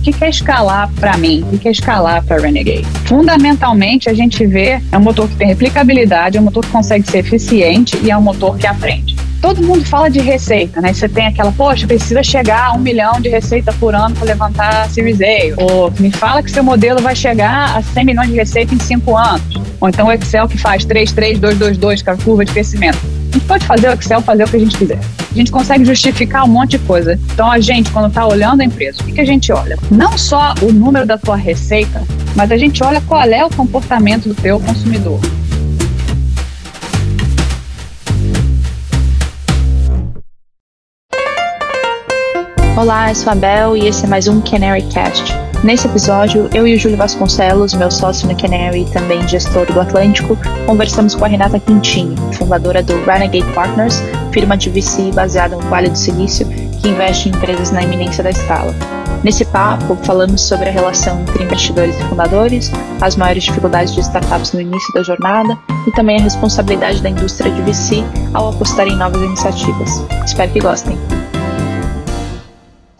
O que é escalar para mim? O que é escalar para Renegade? Fundamentalmente, a gente vê é um motor que tem replicabilidade, é um motor que consegue ser eficiente e é um motor que aprende todo mundo fala de receita, né? Você tem aquela, poxa, precisa chegar a um milhão de receita por ano para levantar a Series A. Ou me fala que seu modelo vai chegar a 100 milhões de receita em 5 anos. Ou então o Excel que faz 3, 3, 2, 2, 2, com a curva de crescimento. A gente pode fazer o Excel fazer o que a gente quiser. A gente consegue justificar um monte de coisa. Então a gente, quando está olhando a empresa, o que, que a gente olha? Não só o número da tua receita, mas a gente olha qual é o comportamento do teu consumidor. Olá, eu sou a Bel e esse é mais um Canary Cast. Nesse episódio, eu e o Júlio Vasconcelos, meu sócio na Canary e também gestor do Atlântico, conversamos com a Renata Quintini, fundadora do Renegade Partners, firma de VC baseada no Vale do Silício, que investe em empresas na iminência da escala. Nesse papo, falamos sobre a relação entre investidores e fundadores, as maiores dificuldades de startups no início da jornada e também a responsabilidade da indústria de VC ao apostar em novas iniciativas. Espero que gostem.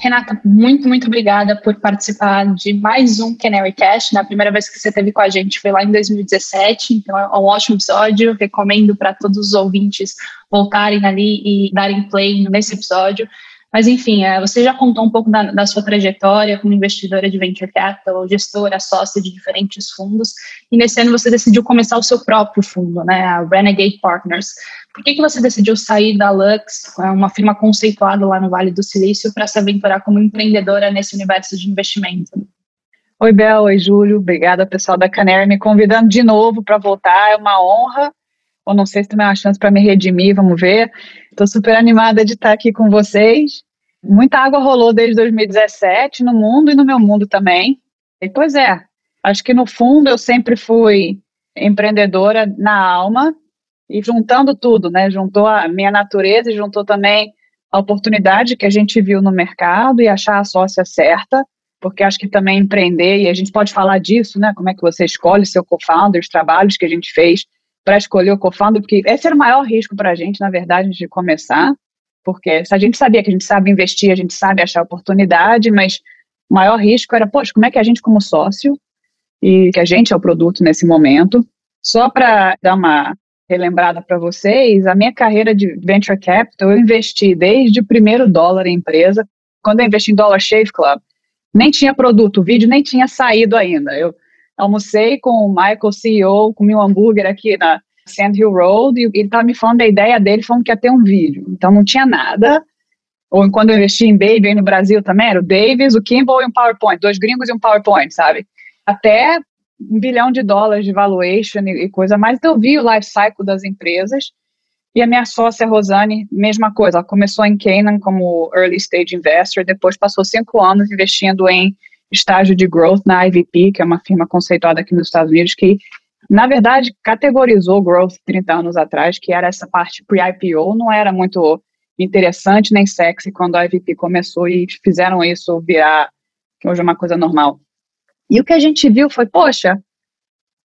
Renata, muito, muito obrigada por participar de mais um Canary Cash. Na primeira vez que você esteve com a gente foi lá em 2017, então é um ótimo episódio. Recomendo para todos os ouvintes voltarem ali e darem play nesse episódio. Mas, enfim, é, você já contou um pouco da, da, sua trajetória como investidora de venture capital, gestora, sócia de diferentes fundos, e nesse ano você decidiu começar o seu próprio fundo, né, a Renegade Partners. Por que, que você decidiu sair da Lux, é uma firma conceituada lá no Vale do Silício, para se aventurar como empreendedora nesse universo de investimento? Oi, Bel, oi, Júlio. Obrigada, pessoal da Canary, me convidando de novo para voltar. É uma honra ou não sei se também é uma chance para me redimir, vamos ver. Estou super animada de estar aqui com vocês. Muita água rolou desde 2017 no mundo e no meu mundo também. E, pois é, acho que no fundo eu sempre fui empreendedora na alma e juntando tudo, né? Juntou a minha natureza e juntou também a oportunidade que a gente viu no mercado e achar a sócia certa, porque acho que também empreender, e a gente pode falar disso, né? Como é que você escolhe seu co-founder, os trabalhos que a gente fez para escolher o co-founder, porque esse era o maior risco para a gente, na verdade, de começar, porque se a gente sabia que a gente sabe investir, a gente sabe achar oportunidade, mas o maior risco era, poxa, como é que a gente como sócio, e que a gente é o produto nesse momento, só para dar uma relembrada para vocês, a minha carreira de venture capital, eu investi desde o primeiro dólar em empresa, quando eu investi em Dollar Shave Club, nem tinha produto, o vídeo nem tinha saído ainda, eu almocei com o Michael, CEO, comi um hambúrguer aqui na Sand Hill Road, e ele estava me falando da ideia dele, falando que ia ter um vídeo. Então não tinha nada. Ou quando eu investi em Baby aí no Brasil também, era o Davis, o Kimball e um PowerPoint, dois gringos e um PowerPoint, sabe? Até um bilhão de dólares de valuation e, e coisa mais. Então eu vi o life cycle das empresas. E a minha sócia, Rosane, mesma coisa. Ela começou em Canaan como early stage investor, depois passou cinco anos investindo em estágio de growth na IVP, que é uma firma conceituada aqui nos Estados Unidos, que, na verdade, categorizou growth 30 anos atrás, que era essa parte pre-IPO, não era muito interessante nem sexy quando a IVP começou e fizeram isso virar, que hoje é uma coisa normal. E o que a gente viu foi, poxa,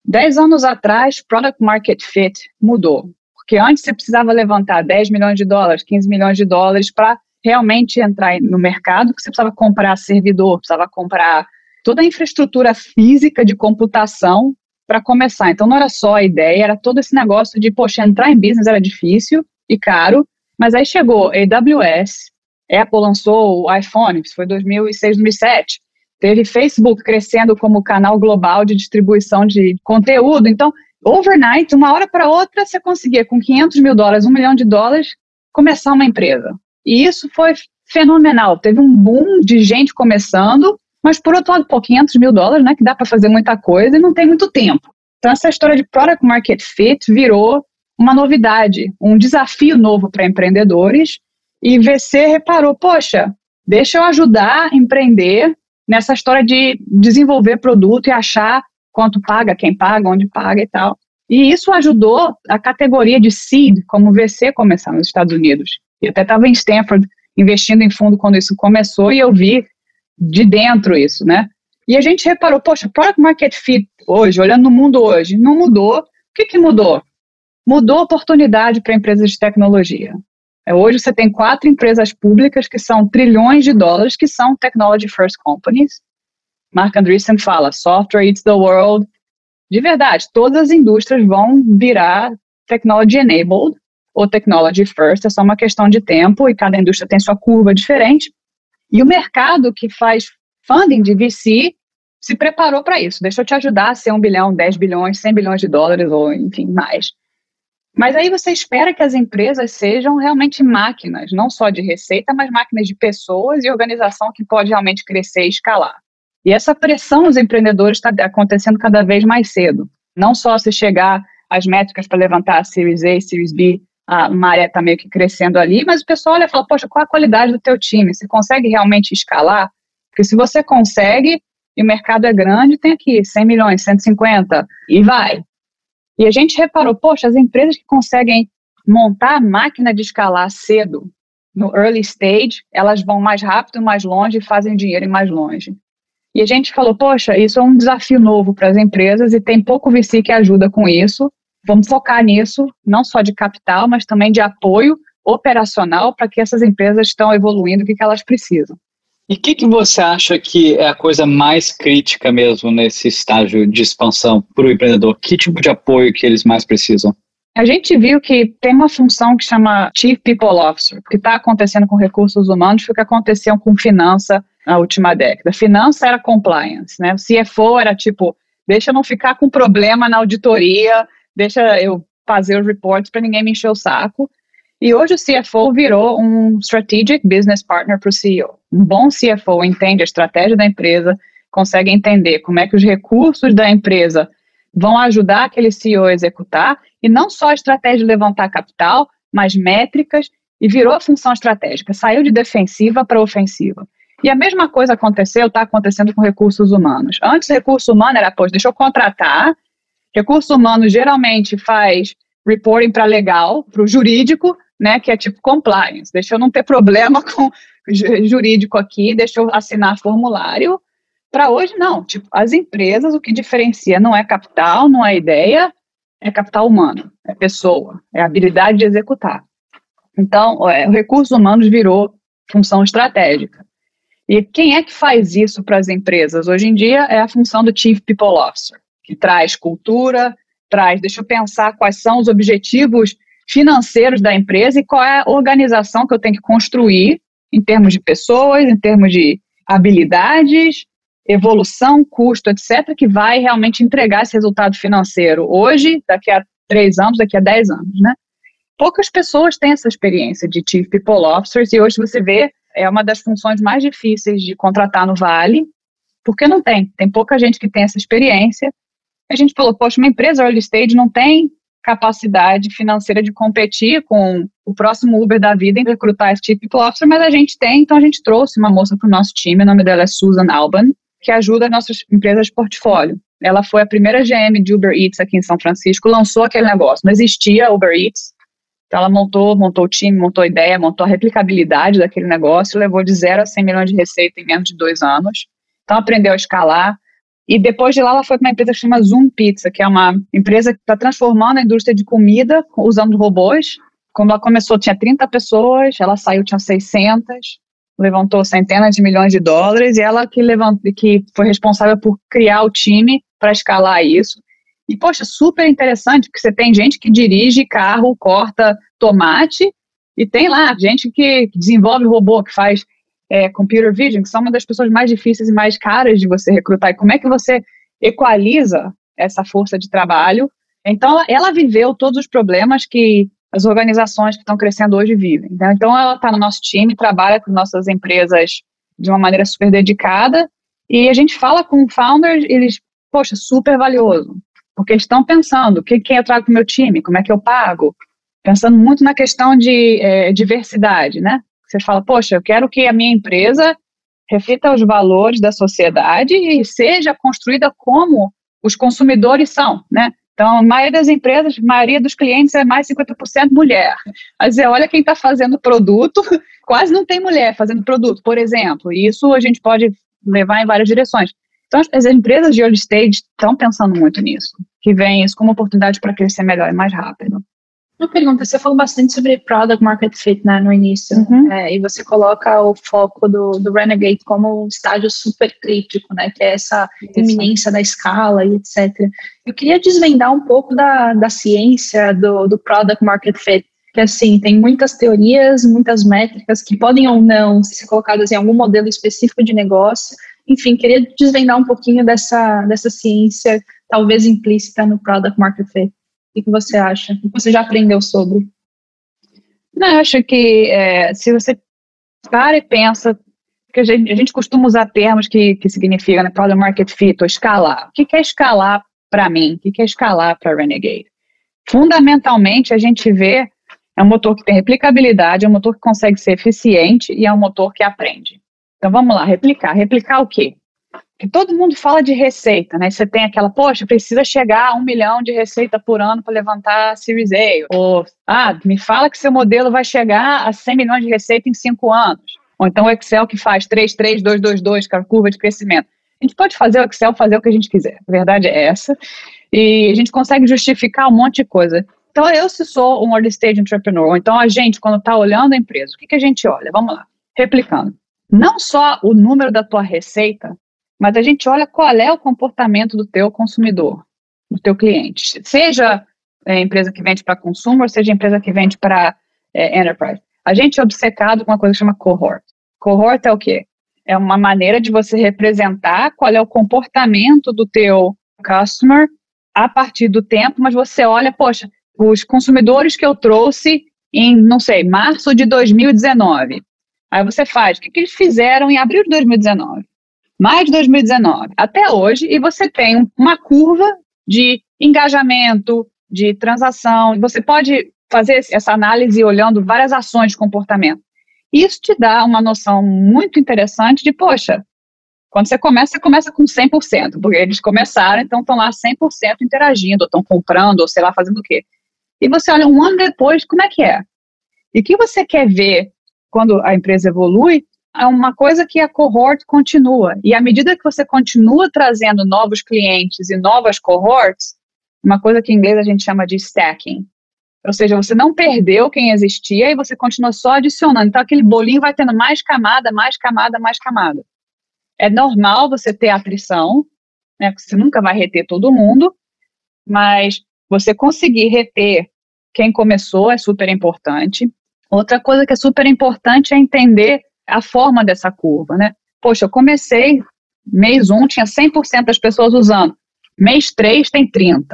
10 anos atrás, product market fit mudou. Porque antes você precisava levantar 10 milhões de dólares, 15 milhões de dólares para realmente entrar no mercado, que você precisava comprar servidor, precisava comprar toda a infraestrutura física de computação para começar. Então não era só a ideia, era todo esse negócio de, poxa, entrar em business era difícil e caro, mas aí chegou AWS, Apple lançou o iPhone, isso foi 2006, 2007. Teve Facebook crescendo como canal global de distribuição de conteúdo. Então, overnight, uma hora para outra, você conseguia, com 500 mil dólares, um milhão de dólares, começar uma empresa. E isso foi fenomenal. Teve um boom de gente começando, mas por outro lado, pô, 500 mil dólares, né, que dá para fazer muita coisa e não tem muito tempo. Então essa história de product market fit virou uma novidade, um desafio novo para empreendedores. E VC reparou, poxa, deixa eu ajudar a empreender nessa história de desenvolver produto e achar quanto paga, quem paga, onde paga e tal. E isso ajudou a categoria de seed, como VC, começar nos Estados Unidos. Eu até estava em Stanford investindo em fundo quando isso começou e eu vi de dentro isso, né? E a gente reparou, poxa, product market fit hoje, olhando no mundo hoje, não mudou. O que, que mudou? Mudou a oportunidade para empresas de tecnologia. É, hoje você tem quatro empresas públicas que são trilhões de dólares, que são technology first companies, Mark Andreessen fala, software eats the world. De verdade, todas as indústrias vão virar technology enabled ou technology first, é só uma questão de tempo e cada indústria tem sua curva diferente. E o mercado que faz funding de VC se preparou para isso. Deixa eu te ajudar a ser um bilhão, 10 bilhões, 100 bilhões de dólares ou, enfim, mais. Mas aí você espera que as empresas sejam realmente máquinas, não só de receita, mas máquinas de pessoas e organização que pode realmente crescer e escalar. E essa pressão nos empreendedores está acontecendo cada vez mais cedo. Não só se chegar às métricas para levantar a Series A, Series B, a maré está meio que crescendo ali, mas o pessoal olha e fala, poxa, qual a qualidade do teu time? Você consegue realmente escalar? Porque se você consegue, e o mercado é grande, tem aqui 100 milhões, 150, e vai. E a gente reparou, poxa, as empresas que conseguem montar a máquina de escalar cedo, no early stage, elas vão mais rápido, mais longe e fazem dinheiro mais longe. E a gente falou, poxa, isso é um desafio novo para as empresas e tem pouco VC que ajuda com isso. Vamos focar nisso, não só de capital, mas também de apoio operacional para que essas empresas estão evoluindo o que, que elas precisam. E o que, que você acha que é a coisa mais crítica mesmo nesse estágio de expansão para o empreendedor? Que tipo de apoio que eles mais precisam? A gente viu que tem uma função que chama Chief People Officer, que está acontecendo com recursos humanos, foi o que aconteceu com finança na última década. Finança era compliance, né? O CFO era tipo, deixa eu não ficar com problema na auditoria, deixa eu fazer os reports para ninguém me encher o saco. E hoje o CFO virou um strategic business partner para o CEO. Um bom CFO entende a estratégia da empresa, consegue entender como é que os recursos da empresa vão ajudar aquele CEO a executar, e não só a estratégia de levantar capital, mas métricas, e virou a função estratégica, saiu de defensiva para ofensiva. E a mesma coisa aconteceu, está acontecendo com recursos humanos. Antes, recurso humano era, pois, deixa eu contratar. Recurso humano geralmente faz reporting para legal, para o jurídico, né, que é tipo compliance. Deixa eu não ter problema com jurídico aqui, deixa eu assinar formulário. Para hoje, não. Tipo, as empresas, o que diferencia não é capital, não é ideia, é capital humano, é pessoa, é habilidade de executar. Então, é, o recurso humanos virou função estratégica. E quem é que faz isso para as empresas? Hoje em dia é a função do Chief People Officer, que traz cultura, traz, deixa eu pensar quais são os objetivos financeiros da empresa e qual é a organização que eu tenho que construir em termos de pessoas, em termos de habilidades, evolução, custo, etc., que vai realmente entregar esse resultado financeiro hoje, daqui a três anos, daqui a dez anos, né? Poucas pessoas têm essa experiência de Chief People Officers e hoje você vê, é uma das funções mais difíceis de contratar no Vale, porque não tem, tem pouca gente que tem essa experiência. A gente falou, poxa, uma empresa early stage não tem capacidade financeira de competir com o próximo Uber da vida em recrutar esse tipo de officer, mas a gente tem, então a gente trouxe uma moça para o nosso time, o nome dela é Susan Alban, que ajuda nossas empresas de portfólio. Ela foi a primeira GM de Uber Eats aqui em São Francisco, lançou aquele negócio, não existia Uber Eats, então ela montou, montou o time, montou a ideia, montou a replicabilidade daquele negócio, levou de zero a 100 milhões de receita em menos de dois anos. Então aprendeu a escalar, e depois de lá, ela foi para uma empresa que chama Zoom Pizza, que é uma empresa que está transformando a indústria de comida usando robôs. Quando ela começou, tinha 30 pessoas, ela saiu, tinha 600, levantou centenas de milhões de dólares, e ela que, levantou, que foi responsável por criar o time para escalar isso. E, poxa, super interessante, porque você tem gente que dirige carro, corta tomate, e tem lá gente que desenvolve robô, que faz é, computer vision, que são uma das pessoas mais difíceis e mais caras de você recrutar. E como é que você equaliza essa força de trabalho? Então, ela, ela viveu todos os problemas que as organizações que estão crescendo hoje vivem. Né? Então, ela está no nosso time, trabalha com nossas empresas de uma maneira super dedicada, e a gente fala com founders, eles, poxa, super valioso, porque eles estão pensando, o que, eu trago para o meu time, como é que eu pago, pensando muito na questão de é, diversidade, né? Você fala, poxa, eu quero que a minha empresa reflita os valores da sociedade e seja construída como os consumidores são, né? Então, a maioria das empresas, a maioria dos clientes é mais 50% mulher. Mas é, olha quem está fazendo produto, quase não tem mulher fazendo produto, por exemplo. E isso a gente pode levar em várias direções. Então, as empresas de early stage estão pensando muito nisso, que vem isso como oportunidade para crescer melhor e mais rápido. Uma pergunta, você falou bastante sobre Product Market Fit né, no início, uhum. é, e você coloca o foco do, do Renegade como um estágio super crítico, né, que é essa Isso. iminência da escala e etc. Eu queria desvendar um pouco da, da ciência do, do Product Market Fit, que assim, tem muitas teorias, muitas métricas que podem ou não ser colocadas em algum modelo específico de negócio. Enfim, queria desvendar um pouquinho dessa, dessa ciência, talvez implícita no Product Market Fit. O que você acha? O que você já aprendeu sobre? Não, eu acho que é, se você para e pensa, que a gente, a gente costuma usar termos que, que significam né, Product Market Fit ou escalar. O que, é escalar para mim? O que é escalar para Renegade? Fundamentalmente, a gente vê é um motor que tem replicabilidade, é um motor que consegue ser eficiente e é um motor que aprende. Então vamos lá, replicar. Replicar o quê? Porque todo mundo fala de receita, né? Você tem aquela, poxa, precisa chegar a um milhão de receita por ano para levantar a Series A. Ou, ah, me fala que seu modelo vai chegar a 100 milhões de receita em cinco anos. Ou então o Excel que faz 33222, que é a curva de crescimento. A gente pode fazer o Excel fazer o que a gente quiser. A verdade é essa. E a gente consegue justificar um monte de coisa. Então, eu, se sou um early stage entrepreneur, ou então a gente, quando está olhando a empresa, o que, que a gente olha? Vamos lá, replicando. Não só o número da tua receita, mas a gente olha qual é o comportamento do teu consumidor, do teu cliente. Seja é, empresa que vende para consumo, seja empresa que vende para é, enterprise. A gente é obcecado com uma coisa que chama cohort. Cohort é o quê? É uma maneira de você representar qual é o comportamento do teu customer a partir do tempo, mas você olha, poxa, os consumidores que eu trouxe em, não sei, março de 2019. Aí você faz, o que, que eles fizeram em abril de 2019? Maio de 2019, até hoje, e você tem uma curva de engajamento, de transação. Você pode fazer essa análise olhando várias ações de comportamento. Isso te dá uma noção muito interessante de, poxa, quando você começa, você começa com 100%, porque eles começaram, então estão lá 100% interagindo, ou estão comprando, ou sei lá, fazendo o quê e você olha um ano depois, como é que é? E o que você quer ver quando a empresa evolui é uma coisa que a cohort continua. E à medida que você continua trazendo novos clientes e novas cohorts, uma coisa que em inglês a gente chama de stacking. Ou seja, você não perdeu quem existia e você continua só adicionando. Então aquele bolinho vai tendo mais camada, mais camada, mais camada. É normal você ter atrição, né? Porque você nunca vai reter todo mundo, mas você conseguir reter quem começou é super importante. Outra coisa que é super importante é entender a forma dessa curva, né? Poxa, eu comecei, mês 1 tinha 100% das pessoas usando, mês 3 tem 30%.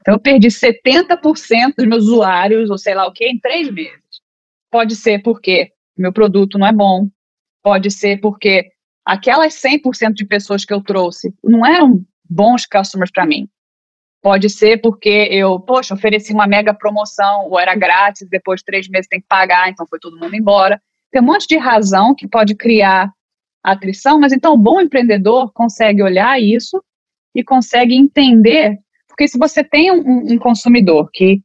Então eu perdi 70% dos meus usuários, ou sei lá o que, em três meses. Pode ser porque meu produto não é bom, pode ser porque aquelas 100% de pessoas que eu trouxe não eram bons customers para mim. Pode ser porque eu, poxa, ofereci uma mega promoção, ou era grátis, depois de três meses tem que pagar, então foi todo mundo embora. Tem um monte de razão que pode criar atrição, mas então o bom empreendedor consegue olhar isso e consegue entender, porque se você tem um, um consumidor que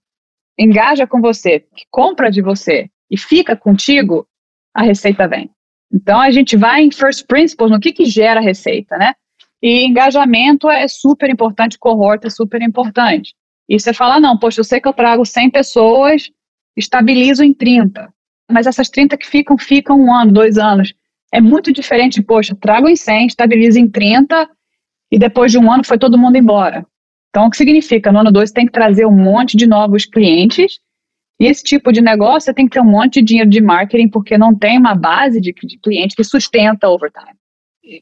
engaja com você, que compra de você e fica contigo, a receita vem. Então a gente vai em first principles, no que que gera receita, né? E engajamento é super importante, cohort é super importante. E você fala, não, poxa, eu sei que eu trago 100 pessoas, estabilizo em 30. Mas essas 30 que ficam, ficam um ano, dois anos. É muito diferente, poxa, trago em 100, estabilizo em 30 e depois de um ano foi todo mundo embora. Então, o que significa? No ano 2 tem que trazer um monte de novos clientes e esse tipo de negócio você tem que ter um monte de dinheiro de marketing porque não tem uma base de, de cliente que sustenta overtime.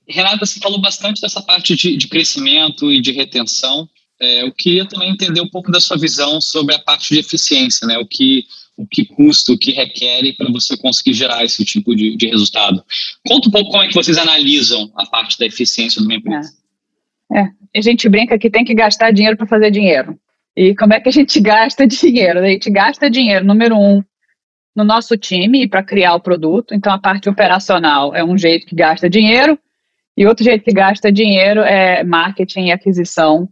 Renata, você falou bastante dessa parte de, de crescimento e de retenção. É, eu queria também entender um pouco da sua visão sobre a parte de eficiência, né? O que, o que custa, o que requer para você conseguir gerar esse tipo de, de, resultado. Conta um pouco como é que vocês analisam a parte da eficiência de uma empresa. É. é. A gente brinca que tem que gastar dinheiro para fazer dinheiro. E como é que a gente gasta dinheiro? A gente gasta dinheiro, número um, no nosso time para criar o produto. Então, a parte operacional é um jeito que gasta dinheiro. E outro jeito que gasta dinheiro é marketing e aquisição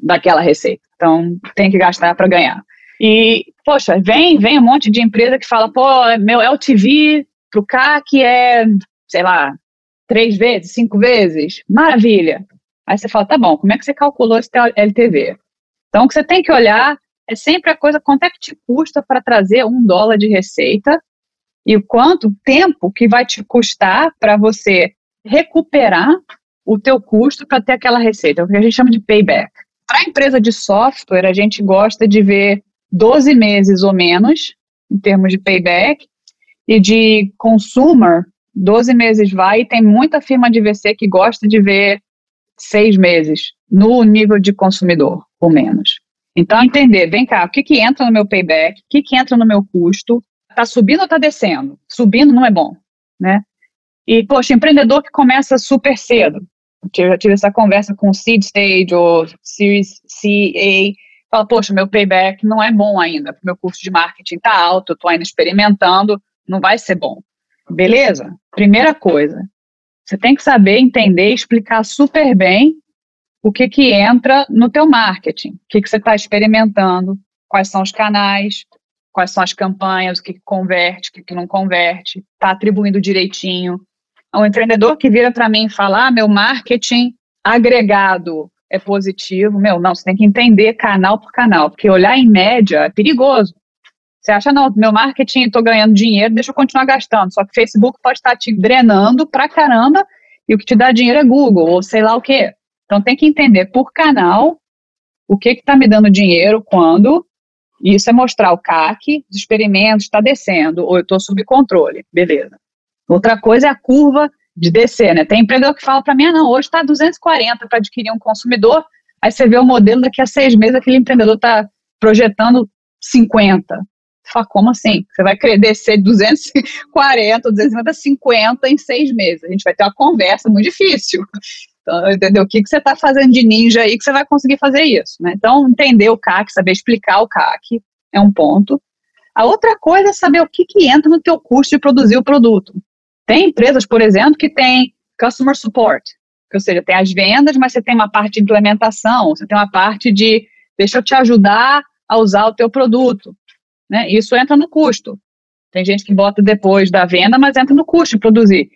daquela receita. Então, tem que gastar para ganhar. E, poxa, vem, vem um monte de empresa que fala, pô, meu LTV pro CAC é, sei lá, três vezes, cinco vezes, maravilha. Aí você fala, tá bom, como é que você calculou esse LTV? Então, o que você tem que olhar é sempre a coisa quanto é que te custa para trazer um dólar de receita e o quanto tempo que vai te custar para você recuperar o teu custo para ter aquela receita, o que a gente chama de payback. Para a empresa de software, a gente gosta de ver 12 meses ou menos, em termos de payback, e de consumer, 12 meses vai, e tem muita firma de VC que gosta de ver seis meses, no nível de consumidor, ou menos. Então, entender, vem cá, o que, que entra no meu payback, o que, que entra no meu custo, está subindo ou está descendo? Subindo não é bom, né? E, poxa, empreendedor que começa super cedo, eu já tive essa conversa com seed stage ou series CA, fala, poxa, meu payback não é bom ainda, meu custo de marketing está alto, eu estou ainda experimentando, não vai ser bom. Beleza? Primeira coisa, você tem que saber entender, explicar super bem o que que entra no teu marketing, o que que você está experimentando, quais são os canais, quais são as campanhas, o que, que converte, o que, que não converte, está atribuindo direitinho, um empreendedor que vira para mim e fala, ah, meu marketing agregado é positivo, meu, não, você tem que entender canal por canal, porque olhar em média é perigoso. Você acha, não, meu marketing, estou ganhando dinheiro, deixa eu continuar gastando. Só que Facebook pode estar te drenando pra caramba e o que te dá dinheiro é Google, ou sei lá o quê. Então tem que entender por canal o que está me dando dinheiro, quando, e isso é mostrar o CAC, os experimentos, está descendo, ou eu estou sob controle, beleza. Outra coisa é a curva de descer, né? Tem empreendedor que fala para mim, ah, não, hoje está 240 para adquirir um consumidor, aí você vê o modelo, daqui a seis meses aquele empreendedor está projetando 50. Você fala, como assim? Você vai descer 240, 250, 50 em seis meses. A gente vai ter uma conversa muito difícil. Então, entendeu? O que, que você está fazendo de ninja aí que você vai conseguir fazer isso, né? Então, entender o CAC, saber explicar o CAC é um ponto. A outra coisa é saber o que, que entra no teu custo de produzir o produto. Tem empresas, por exemplo, que tem customer support, ou seja, tem as vendas, mas você tem uma parte de implementação, você tem uma parte de deixa eu te ajudar a usar o teu produto. Né? Isso entra no custo. Tem gente que bota depois da venda, mas entra no custo de produzir.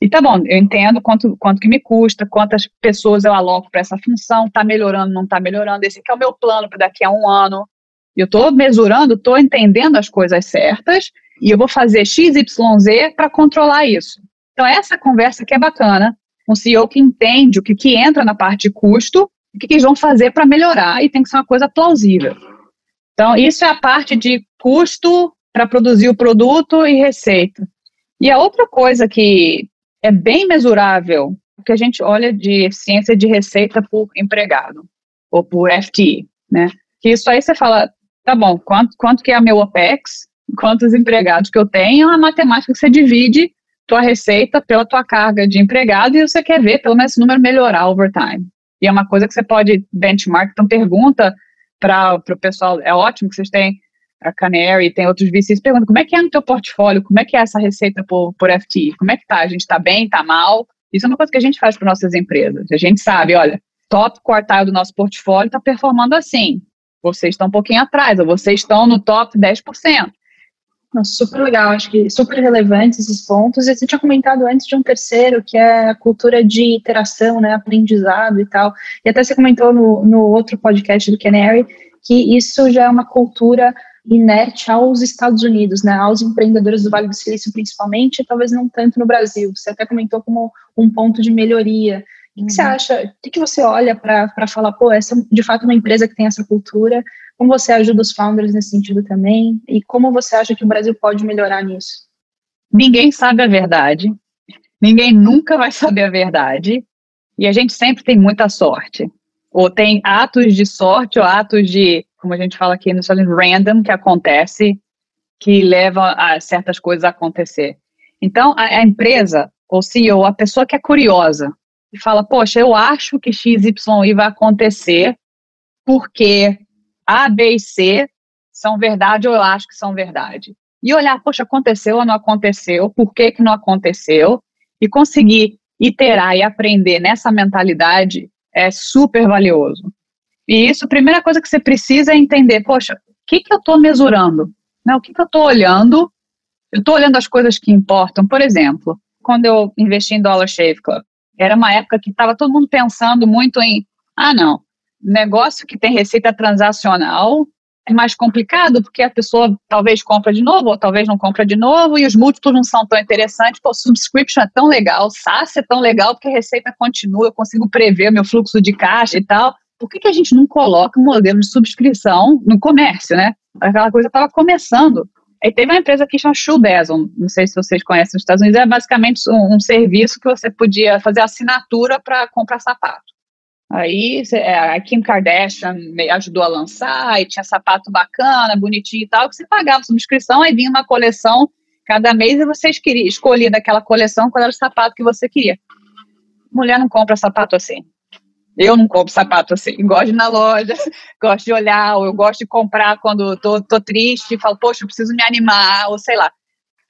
E tá bom, eu entendo quanto, quanto que me custa, quantas pessoas eu aloco para essa função, está melhorando, não está melhorando, esse aqui é o meu plano para daqui a um ano. Eu estou mesurando, estou entendendo as coisas certas e eu vou fazer XYZ para controlar isso. Então, essa conversa que é bacana, um CEO que entende o que, que entra na parte de custo, o que, que eles vão fazer para melhorar, e tem que ser uma coisa plausível. Então, isso é a parte de custo para produzir o produto e receita. E a outra coisa que é bem mesurável, que a gente olha de eficiência de receita por empregado, ou por FTE, né? Que isso aí você fala, tá bom, quanto, quanto que é meu OPEX, quantos empregados que eu tenho, a matemática que você divide tua receita pela tua carga de empregado e você quer ver pelo menos esse número melhorar over time. E é uma coisa que você pode benchmark, então pergunta para o pessoal, é ótimo que vocês têm a Canary, tem outros VCs, pergunta como é que é no teu portfólio, como é que é essa receita por, por FT, como é que tá, a gente está bem, está mal, isso é uma coisa que a gente faz para nossas empresas, a gente sabe, olha, top quartal do nosso portfólio está performando assim, vocês estão um pouquinho atrás, ou vocês estão no top 10%. Nossa, super legal, acho que super relevantes esses pontos. E você tinha comentado antes de um terceiro, que é a cultura de interação, né, aprendizado e tal. E até você comentou no, no outro podcast do Canary que isso já é uma cultura inerte aos Estados Unidos, né, aos empreendedores do Vale do Silício principalmente, e talvez não tanto no Brasil. Você até comentou como um ponto de melhoria. O que, você uhum. acha? O que, que você olha para falar, pô, essa é de fato uma empresa que tem essa cultura como você ajuda os founders nesse sentido também? E como você acha que o Brasil pode melhorar nisso? Ninguém sabe a verdade. Ninguém nunca vai saber a verdade. E a gente sempre tem muita sorte. Ou tem atos de sorte ou atos de, como a gente fala aqui no Estados random, que acontece, que levam a certas coisas a acontecer. Então, a, a empresa, ou CEO, a pessoa que é curiosa, e fala, poxa, eu acho que XYI vai acontecer porque a, B e C são verdade ou eu acho que são verdade. E olhar, poxa, aconteceu ou não aconteceu, por que, que não aconteceu, e conseguir iterar e aprender nessa mentalidade é super valioso. E isso, a primeira coisa que você precisa é entender, poxa, o que, que eu estou mesurando? Né? O que, que eu estou olhando? Eu estou olhando as coisas que importam. Por exemplo, quando eu investi em Dollar Shave Club, era uma época que estava todo mundo pensando muito em, ah, não, negócio que tem receita transacional é mais complicado porque a pessoa talvez compra de novo ou talvez não compra de novo e os múltiplos não são tão interessantes. Pô, subscription é tão legal, SaaS é tão legal porque a receita continua, eu consigo prever meu fluxo de caixa e tal. Por que, que a gente não coloca um modelo de subscrição no comércio, né? Aquela coisa estava começando. Aí teve uma empresa que chama Shoedazzle, não sei se vocês conhecem nos Estados Unidos, é basicamente um, um serviço que você podia fazer assinatura para comprar sapato. Aí é, a Kim Kardashian ajudou a lançar, e tinha sapato bacana, bonitinho e tal, que você pagava subscrição, aí vinha uma coleção cada mês e você escolhia daquela coleção qual era o sapato que você queria. Mulher não compra sapato assim. Eu não compro sapato assim. Gosto de ir na loja, gosto de olhar, ou eu gosto de comprar quando tô, tô triste, falo, poxa, eu preciso me animar, ou sei lá.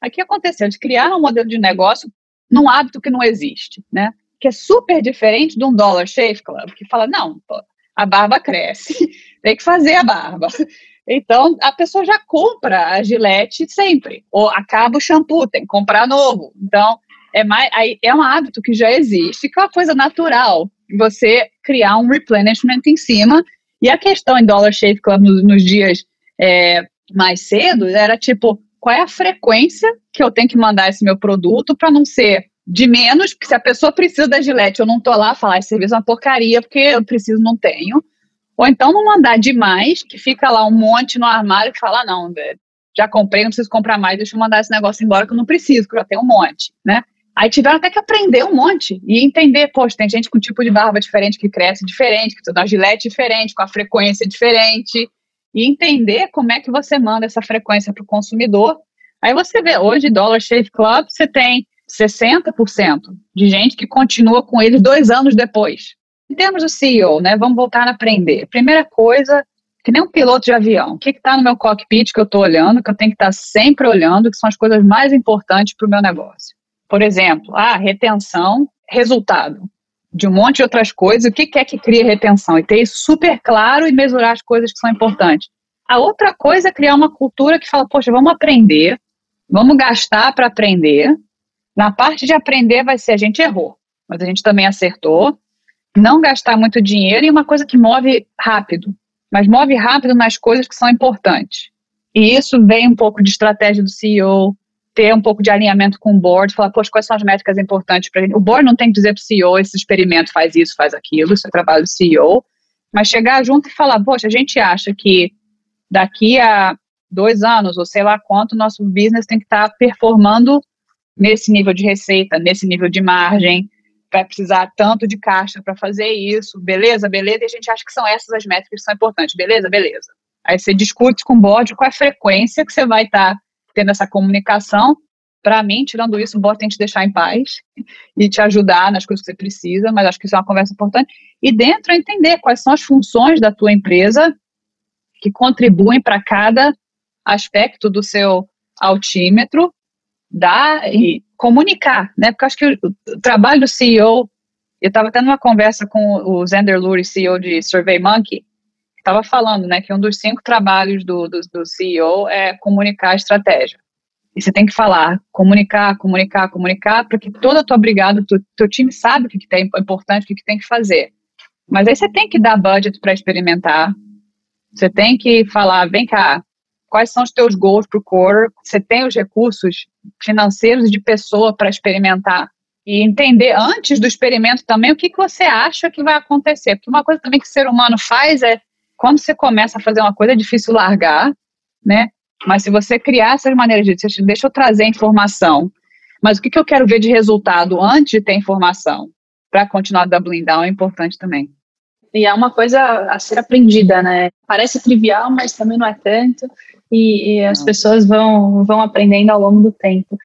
Aqui aconteceu de criar um modelo de negócio num hábito que não existe, né? Que é super diferente de um Dollar Shave Club, que fala, não, pô, a barba cresce, tem que fazer a barba. Então, a pessoa já compra a gilete sempre, ou acaba o shampoo, tem que comprar novo. Então, é, mais, é um hábito que já existe, que é uma coisa natural você criar um replenishment em cima. E a questão em Dollar Shave Club nos, nos dias é, mais cedo era tipo, qual é a frequência que eu tenho que mandar esse meu produto para não ser de menos, porque se a pessoa precisa da gilete, eu não tô lá falar, esse serviço é uma porcaria, porque eu preciso, não tenho. Ou então não mandar demais, que fica lá um monte no armário e fala, não, já comprei, não preciso comprar mais, deixa eu mandar esse negócio embora que eu não preciso, que eu já tenho um monte, né? Aí tiveram até que aprender um monte e entender, poxa, tem gente com tipo de barba diferente que cresce diferente, que tem uma gilete diferente, com a frequência diferente, e entender como é que você manda essa frequência para o consumidor. Aí você vê, hoje, Dollar Shave Club, você tem 60% de gente que continua com eles dois anos depois. Em termos do CEO, né, vamos voltar a aprender. Primeira coisa, que nem um piloto de avião, o que está no meu cockpit que eu estou olhando, que eu tenho que estar tá sempre olhando, que são as coisas mais importantes para o meu negócio. Por exemplo, a retenção, resultado de um monte de outras coisas. O que é que cria retenção? E ter isso super claro e mesurar as coisas que são importantes. A outra coisa é criar uma cultura que fala, poxa, vamos aprender, vamos gastar para aprender. Na parte de aprender vai ser a gente errou, mas a gente também acertou. Não gastar muito dinheiro e uma coisa que move rápido, mas move rápido nas coisas que são importantes. E isso vem um pouco de estratégia do CEO, ter um pouco de alinhamento com o board, falar, poxa, quais são as métricas importantes para gente. O board não tem que dizer para o CEO, esse experimento faz isso, faz aquilo, isso é trabalho do CEO, mas chegar junto e falar, poxa, a gente acha que daqui a dois anos, ou sei lá quanto, nosso business tem que estar tá performando nesse nível de receita, nesse nível de margem, vai precisar tanto de caixa para fazer isso, beleza, beleza, e a gente acha que são essas as métricas que são importantes, beleza, beleza. Aí você discute com o board qual é a frequência que você vai estar tá tendo essa comunicação. Para mim, tirando isso, o bot tem que te deixar em paz e te ajudar nas coisas que você precisa, mas acho que isso é uma conversa importante. E dentro, entender quais são as funções da tua empresa que contribuem para cada aspecto do seu altímetro, dar e comunicar, né? Porque acho que o, o trabalho do CEO, eu estava tendo uma conversa com o Zander Lurie, CEO de SurveyMonkey, estava falando, né, que um dos cinco trabalhos do, do, do CEO é comunicar a estratégia. E você tem que falar, comunicar, comunicar, comunicar, para que toda a tua brigada, o teu time sabe o que, que é importante, o que, que tem que fazer. Mas aí você tem que dar budget para experimentar, você tem que falar, vem cá, quais são os teus goals para o core, você tem os recursos financeiros de pessoa para experimentar e entender antes do experimento também o que, que você acha que vai acontecer. Porque uma coisa também que o ser humano faz é quando você começa a fazer uma coisa, é difícil largar, né? Mas se você criar essas maneiras de dizer, deixa eu trazer informação, mas o que, que eu quero ver de resultado antes de ter informação para continuar doubling down é importante também. E é uma coisa a ser aprendida, né? Parece trivial, mas também não é tanto. E, e as não. pessoas vão, vão aprendendo ao longo do tempo.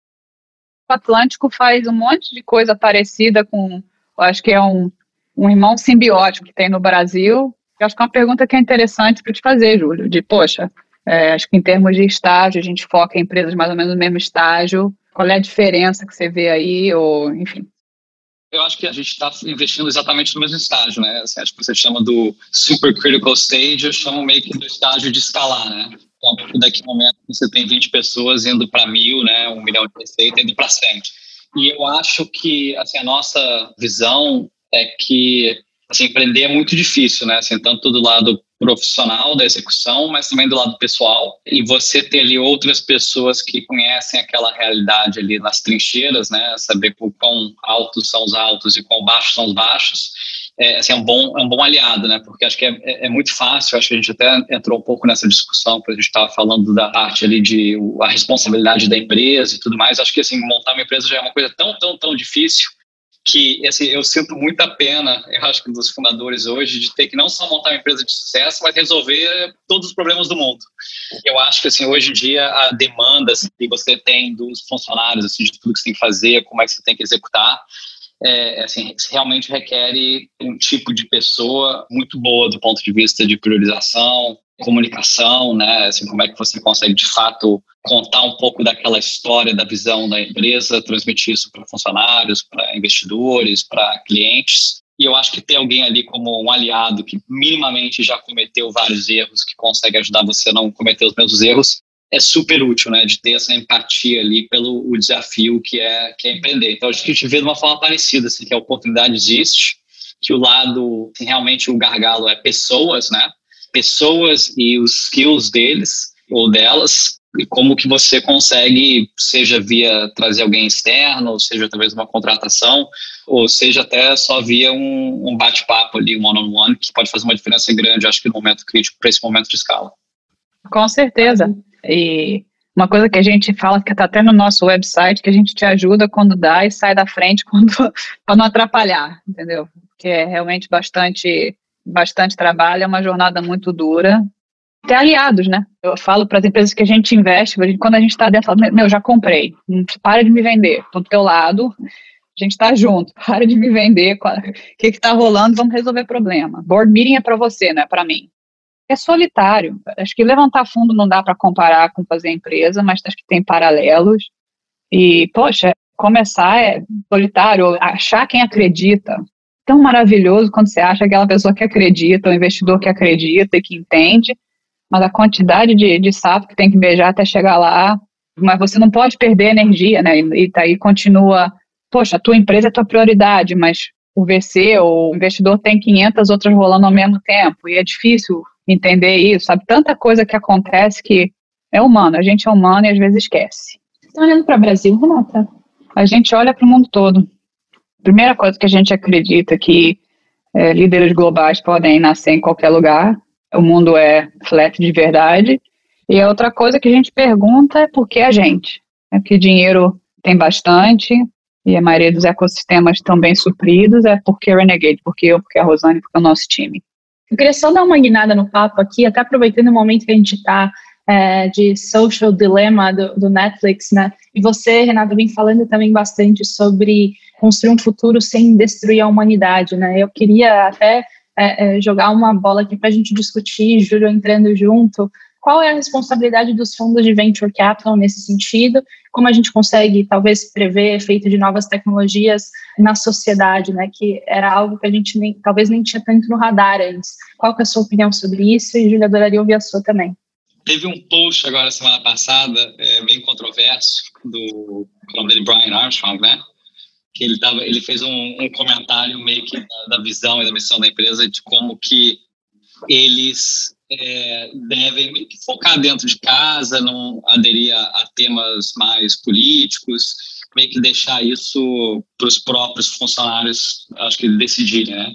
O Atlântico faz um monte de coisa parecida com, acho que é um, um irmão simbiótico que tem no Brasil, eu acho que é uma pergunta que é interessante para te fazer, Júlio, de, poxa, é, acho que em termos de estágio, a gente foca em empresas mais ou menos no mesmo estágio, qual é a diferença que você vê aí, ou enfim. Eu acho que a gente está investindo exatamente no mesmo estágio, né? Assim, acho que você chama do super critical stage, eu chamo meio que do estágio de escalar, né? Então, daqui a momento você tem 20 pessoas indo para mil, né? Um milhão de receita indo para 100. E eu acho que assim, a nossa visão é que assim, empreender é muito difícil, né? Assim, tanto do lado profissional da execução, mas também do lado pessoal. E você ter ali outras pessoas que conhecem aquela realidade ali nas trincheiras, né? Saber quão altos são os altos e quão baixos são os baixos. É, assim, é, um bom, é um bom aliado, né? Porque acho que é, é, é muito fácil, acho que a gente até entrou um pouco nessa discussão, porque a gente estava falando da parte ali de a responsabilidade da empresa e tudo mais. Acho que assim, montar uma empresa já é uma coisa tão, tão, tão difícil que assim, eu sinto muita pena, eu acho que dos fundadores hoje, de ter que não só montar uma empresa de sucesso, mas resolver todos os problemas do mundo. Eu acho que assim, hoje em dia a demanda assim, que você tem dos funcionários, assim, de tudo que você tem que fazer, como é que você tem que executar, é, assim, realmente requer um tipo de pessoa muito boa do ponto de vista de priorização, comunicação, né? Assim, como é que você consegue de fato contar um pouco daquela história, da visão da empresa, transmitir isso para funcionários, para investidores, para clientes. E eu acho que ter alguém ali como um aliado que minimamente já cometeu vários erros, que consegue ajudar você a não cometer os mesmos erros, é super útil, né? De ter essa empatia ali pelo o desafio que é, que é empreender. Então, acho que a gente vê de uma forma parecida, assim, que a oportunidade existe, que o lado, realmente o gargalo é pessoas, né? pessoas e os skills deles ou delas e como que você consegue, seja via trazer alguém externo, seja de uma contratação, ou seja até só via um, um bate-papo ali, um one-on-one, -on -one, que pode fazer uma diferença grande, acho que no momento crítico, para esse momento de escala. Com certeza. E uma coisa que a gente fala, que está até no nosso website, que a gente te ajuda quando dá e sai da frente para não atrapalhar, entendeu? Que é realmente bastante bastante trabalho, é uma jornada muito dura. Ter aliados, né? Eu falo para as empresas que a gente investe, quando a gente está dentro, meu, já comprei, para de me vender, estou do teu lado, a gente está junto, para de me vender, o que está rolando, vamos resolver problema. Board meeting é para você, não é para mim. É solitário. Acho que levantar fundo não dá para comparar com fazer empresa, mas acho que tem paralelos. E, poxa, começar é solitário, achar quem acredita, tão maravilhoso quando você acha aquela pessoa que acredita, o investidor que acredita e que entende, mas a quantidade de, de sapo que tem que beijar até chegar lá, mas você não pode perder energia, né? E, e daí continua, poxa, a tua empresa é a tua prioridade, mas o VC ou o investidor tem 500 outras rolando ao mesmo tempo, e é difícil entender isso, sabe? Tanta coisa que acontece que é humano, a gente é humano e às vezes esquece. Está olhando para o Brasil, Renata? A gente olha para o mundo todo primeira coisa que a gente acredita que é, líderes globais podem nascer em qualquer lugar, o mundo é flat de verdade. E a outra coisa que a gente pergunta é por que a gente? É que dinheiro tem bastante e a maioria dos ecossistemas estão bem supridos, é porque Renegade, porque eu, porque a Rosane, porque o nosso time. Eu queria só dar uma guinada no papo aqui, até aproveitando o momento que a gente está é, de social dilemma do, do, Netflix, né? E você, Renata, vem falando também bastante sobre construir um futuro sem destruir a humanidade, né? Eu queria até é, é, jogar uma bola aqui para a gente discutir, Júlio entrando junto, qual é a responsabilidade dos fundos de venture capital nesse sentido? Como a gente consegue, talvez, prever efeito de novas tecnologias na sociedade, né? Que era algo que a gente nem, talvez nem tinha tanto no radar antes. Qual é a sua opinião sobre isso? E Júlia, adoraria ouvir a sua também. Teve um post agora, semana passada, é, bem controverso, do nome dele, Brian Armstrong, né? Que ele, tava, ele fez um, um comentário meio que da, da, visão e da missão da empresa de como que eles é, devem focar dentro de casa, não aderir a, a temas mais políticos, meio que deixar isso para os próprios funcionários, acho que decidirem, né?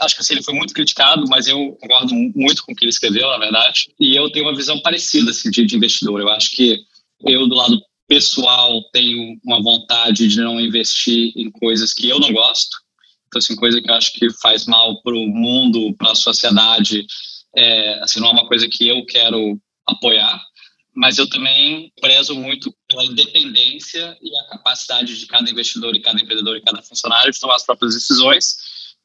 Acho que assim, ele foi muito criticado, mas eu concordo muito com o que ele escreveu, na verdade, e eu tenho uma visão parecida assim, de, de investidor. Eu acho que eu, do lado pessoal, tenho uma vontade de não investir em coisas que eu não gosto, então, assim, coisa que eu acho que faz mal para o mundo, para a sociedade, é, assim, não é uma coisa que eu quero apoiar. Mas eu também prezo muito pela independência e a capacidade de cada investidor e cada empreendedor e cada funcionário de tomar as próprias decisões,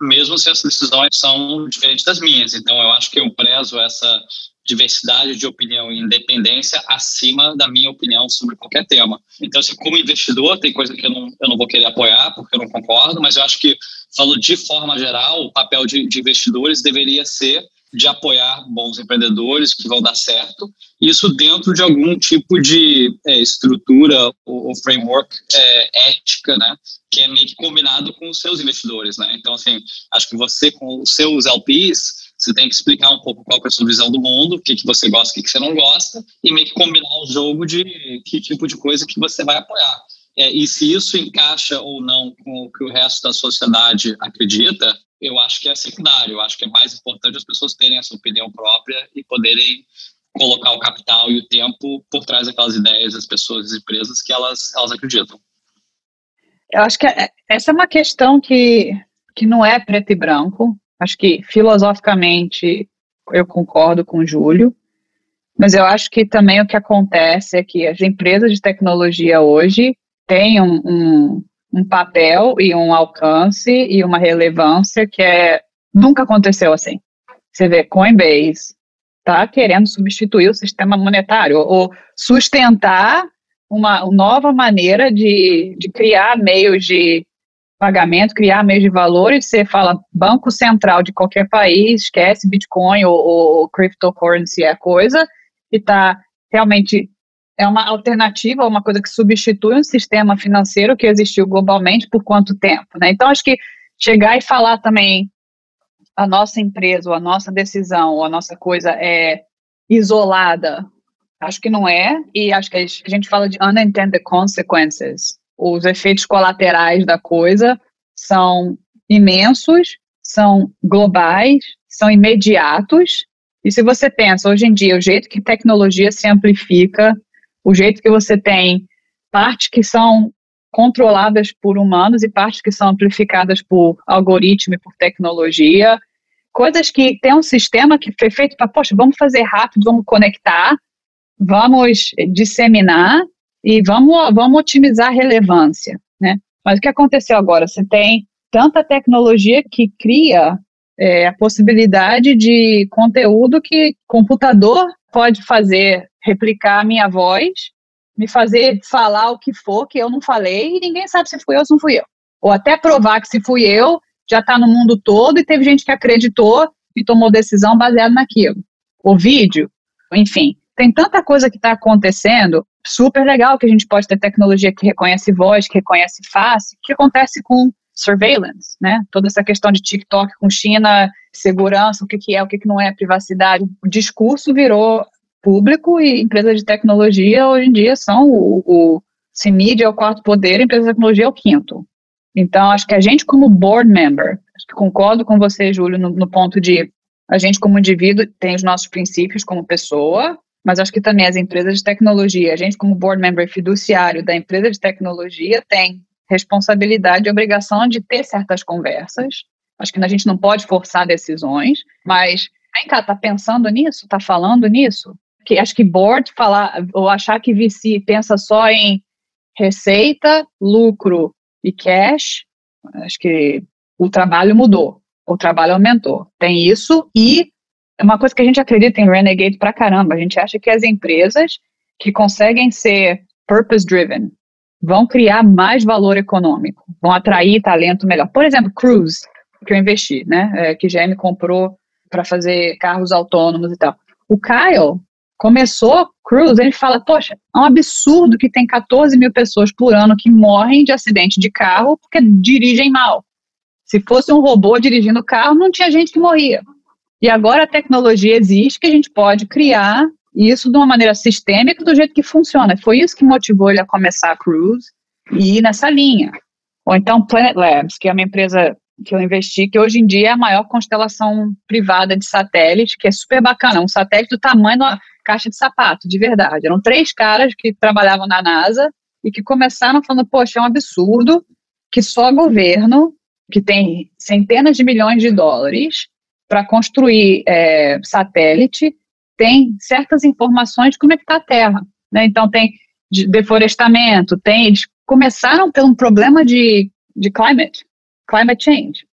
mesmo se essas decisões são diferentes das minhas. Então, eu acho que eu prezo essa diversidade de opinião e independência acima da minha opinião sobre qualquer tema. Então, assim, como investidor, tem coisa que eu não, eu não vou querer apoiar, porque eu não concordo, mas eu acho que, falando de forma geral, o papel de, de investidores deveria ser de apoiar bons empreendedores que vão dar certo, isso dentro de algum tipo de é, estrutura ou, ou framework é, ética, né, que é meio que combinado com os seus investidores, né. Então, assim, acho que você com os seus LPs Você tem que explicar um pouco qual é a sua visão do mundo, o que, que você gosta, o que, que você não gosta, e meio que combinar o jogo de que tipo de coisa que você vai apoiar. É, e se isso encaixa ou não com o que o resto da sociedade acredita, eu acho que é secundário. Eu acho que é mais importante as pessoas terem essa opinião própria e poderem colocar o capital e o tempo por trás daquelas ideias das pessoas e empresas que elas, elas acreditam. Eu acho que é, essa é uma questão que, que não é preto e branco. Acho que filosoficamente eu concordo com o Júlio, mas eu acho que também o que acontece é que as empresas de tecnologia hoje têm um, um, um papel e um alcance e uma relevância que é nunca aconteceu assim. Você vê Coinbase está querendo substituir o sistema monetário ou sustentar uma nova maneira de, de criar meios de pagamento, criar meios de valor, e você fala banco central de qualquer país, esquece Bitcoin ou, ou cryptocurrency é coisa, e está realmente é uma alternativa, uma coisa que substitui um sistema financeiro que existiu globalmente por quanto tempo, né? Então acho que chegar e falar também a nossa empresa, ou a nossa decisão, ou a nossa coisa é isolada, acho que não é, e acho que a gente fala de unintended consequences, os efeitos colaterais da coisa são imensos, são globais, são imediatos. E se você pensa hoje em dia, o jeito que tecnologia se amplifica, o jeito que você tem partes que são controladas por humanos e partes que são amplificadas por algoritmo e por tecnologia, coisas que tem um sistema que foi feito para, poxa, vamos fazer rápido, vamos conectar, vamos disseminar e vamos, vamos otimizar a relevância, né? Mas o que aconteceu agora? Você tem tanta tecnologia que cria é, a possibilidade de conteúdo que computador pode fazer, replicar a minha voz, me fazer falar o que for que eu não falei e ninguém sabe se fui eu ou se não fui eu. Ou até provar que se fui eu, já está no mundo todo e teve gente que acreditou e tomou decisão baseada naquilo. O vídeo, enfim, tem tanta coisa que está acontecendo super legal que a gente pode ter tecnologia que reconhece voz, que reconhece face, que acontece com surveillance, né? Toda essa questão de TikTok com China, segurança, o que, que é, o que, que não é, privacidade. O discurso virou público e empresas de tecnologia hoje em dia são o, o mídia é o quarto poder, empresa de tecnologia é o quinto. Então, acho que a gente como board member, concordo com você, Júlio, no, no ponto de a gente como indivíduo tem os nossos princípios como pessoa, mas acho que também as empresas de tecnologia, a gente como board member fiduciário da empresa de tecnologia tem responsabilidade e obrigação de ter certas conversas. Acho que a gente não pode forçar decisões, mas vem cá, tá pensando nisso? Tá falando nisso? Que acho que board falar ou achar que VC pensa só em receita, lucro e cash, acho que o trabalho mudou, o trabalho aumentou. Tem isso e uma coisa que a gente acredita em Renegade pra caramba. A gente acha que as empresas que conseguem ser purpose-driven vão criar mais valor econômico, vão atrair talento melhor. Por exemplo, Cruise, que eu investi, né? É, que GM comprou para fazer carros autônomos e tal. O Kyle começou Cruise, ele fala, poxa, é um absurdo que tem 14 mil pessoas por ano que morrem de acidente de carro porque dirigem mal. Se fosse um robô dirigindo o carro, não tinha gente que morria. E agora a tecnologia existe que a gente pode criar isso de uma maneira sistêmica do jeito que funciona. Foi isso que motivou ele a começar a Cruise e ir nessa linha. Ou então Planet Labs, que é uma empresa que eu investi, que hoje em dia é a maior constelação privada de satélite, que é super bacana, um satélite do tamanho caixa de sapato, de verdade. Eram três caras que trabalhavam na NASA e que começaram falando, poxa, é um absurdo que só governo, que tem centenas de milhões de dólares, para construir é, satélite tem certas informações de como é que está a Terra. Né? Então, tem de deflorestamento, tem, eles começaram pelo um problema de, de climate, climate change.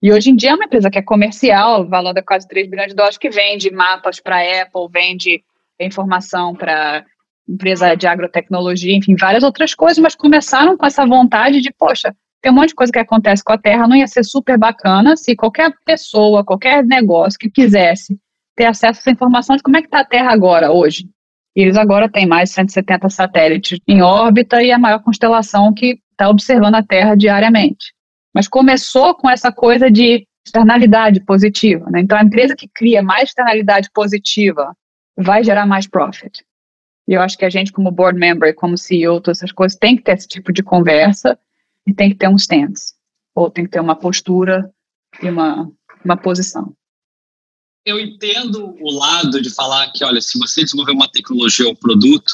E hoje em dia é uma empresa que é comercial, valor de quase 3 bilhões de dólares, que vende mapas para Apple, vende informação para empresa de agrotecnologia, enfim, várias outras coisas, mas começaram com essa vontade de, poxa, tem um monte de coisa que acontece com a Terra, não ia ser super bacana se qualquer pessoa, qualquer negócio que quisesse ter acesso a essa informação de como é que está a Terra agora, hoje. E eles agora têm mais de 170 satélites em órbita e a maior constelação que está observando a Terra diariamente. Mas começou com essa coisa de externalidade positiva. Né? Então, a empresa que cria mais externalidade positiva vai gerar mais profit. E eu acho que a gente, como board member, como CEO, todas essas coisas, tem que ter esse tipo de conversa e tem que ter um stance, ou tem que ter uma postura e uma, uma posição. Eu entendo o lado de falar que, olha, se você desenvolver uma tecnologia ou um produto,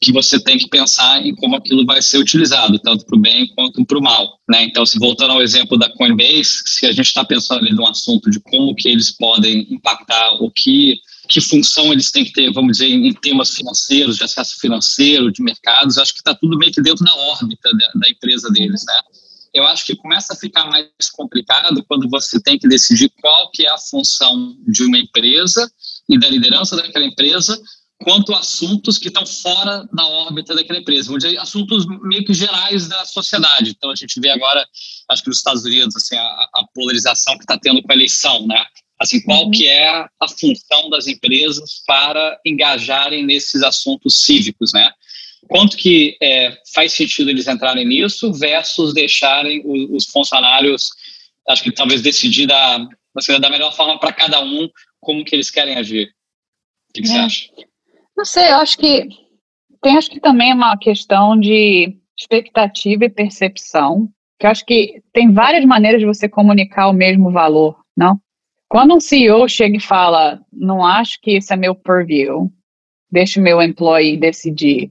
que você tem que pensar em como aquilo vai ser utilizado, tanto para o bem quanto para o mal. Né? Então, se voltando ao exemplo da Coinbase, se a gente está pensando ali num assunto de como que eles podem impactar o que que função eles têm que ter, vamos dizer, em temas financeiros, de acesso financeiro, de mercados, acho que está tudo meio que dentro da órbita da, da, empresa deles, né? Eu acho que começa a ficar mais complicado quando você tem que decidir qual que é a função de uma empresa e da liderança daquela empresa quanto a assuntos que estão fora da órbita daquela empresa, vamos dizer, assuntos meio que gerais da sociedade. Então, a gente vê agora, acho que nos Estados Unidos, assim, a, a polarização que está tendo com a eleição, né? Assim, qual uhum. que é a função das empresas para engajarem nesses assuntos cívicos, né? Quanto que é, faz sentido eles entrarem nisso versus deixarem os, os funcionários, acho que talvez decidir da, assim, da melhor forma para cada um como que eles querem agir. O que, que é. você acha? Não sei, eu acho que tem acho que também uma questão de expectativa e percepção, que eu acho que tem várias maneiras de você comunicar o mesmo valor, não? Quando um CEO chega e fala, não acho que isso é meu purview, deixa o meu employee decidir,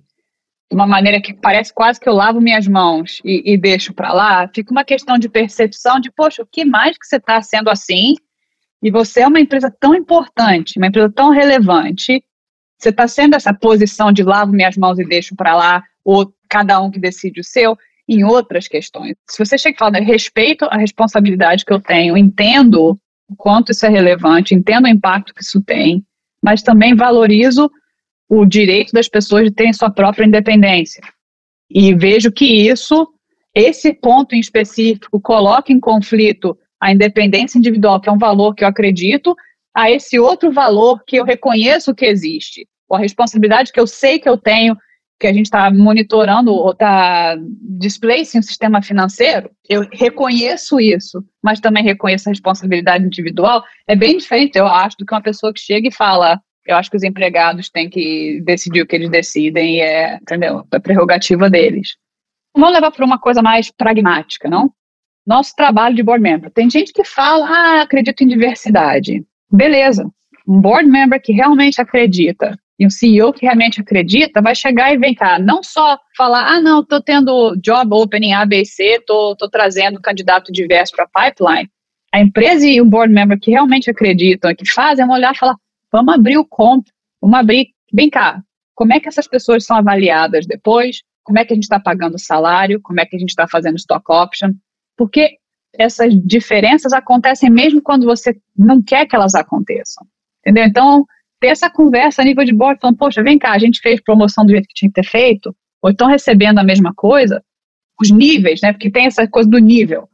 de uma maneira que parece quase que eu lavo minhas mãos e, e deixo para lá, fica uma questão de percepção de, poxa, o que mais que você está sendo assim? E você é uma empresa tão importante, uma empresa tão relevante, você está sendo essa posição de lavo minhas mãos e deixo para lá, ou cada um que decide o seu, em outras questões. Se você chega e fala, respeito a responsabilidade que eu tenho, entendo o quanto isso é relevante, entendo o impacto que isso tem, mas também valorizo o direito das pessoas de terem sua própria independência. E vejo que isso, esse ponto em específico, coloca em conflito a independência individual, que é um valor que eu acredito, a esse outro valor que eu reconheço que existe, ou a responsabilidade que eu sei que eu tenho que a gente está monitorando ou está displacing o sistema financeiro, eu reconheço isso, mas também reconheço a responsabilidade individual, é bem diferente, eu acho, do que uma pessoa que chega e fala, eu acho que os empregados têm que decidir o que eles decidem, e é, entendeu? É prerrogativa deles. Vamos levar para uma coisa mais pragmática, não? Nosso trabalho de board member. Tem gente que fala, ah, acredito em diversidade. Beleza. Um board member que realmente acredita e um CEO que realmente acredita vai chegar e vem cá, não só falar, ah, não, estou tendo job opening A, B, C, estou trazendo candidato diverso para pipeline. A empresa e o board member que realmente acreditam que fazem, vão olhar e falar, vamos abrir o comp, vamos abrir, vem cá, como é que essas pessoas são avaliadas depois, como é que a gente está pagando salário, como é que a gente está fazendo stock option, porque essas diferenças acontecem mesmo quando você não quer que elas aconteçam, entendeu? Então, ter essa conversa a nível de board, falando, poxa, vem cá, a gente fez promoção do jeito que tinha que ter feito, ou estão recebendo a mesma coisa, os níveis, né, porque tem essa coisa do nível.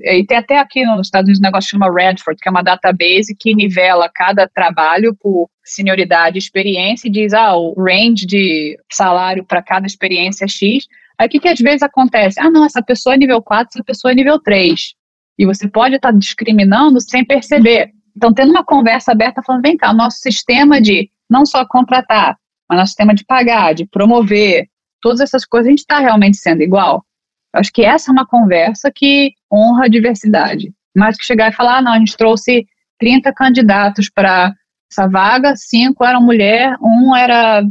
E tem até aqui nos Estados Unidos um negócio que chama Redford, que é uma database que nivela cada trabalho por senioridade e experiência e diz, ah, o range de salário para cada experiência é X. Aí o que, que às vezes acontece? Ah, não, essa pessoa é nível 4, essa pessoa é nível 3. E você pode estar tá discriminando sem perceber. Então, tendo uma conversa aberta, falando, vem cá, nosso sistema de não só contratar, mas nosso sistema de pagar, de promover, todas essas coisas, a gente está realmente sendo igual? Acho que essa é uma conversa que honra a diversidade. Mais que chegar e falar, ah, não, a gente trouxe 30 candidatos para essa vaga, cinco eram mulher, um era,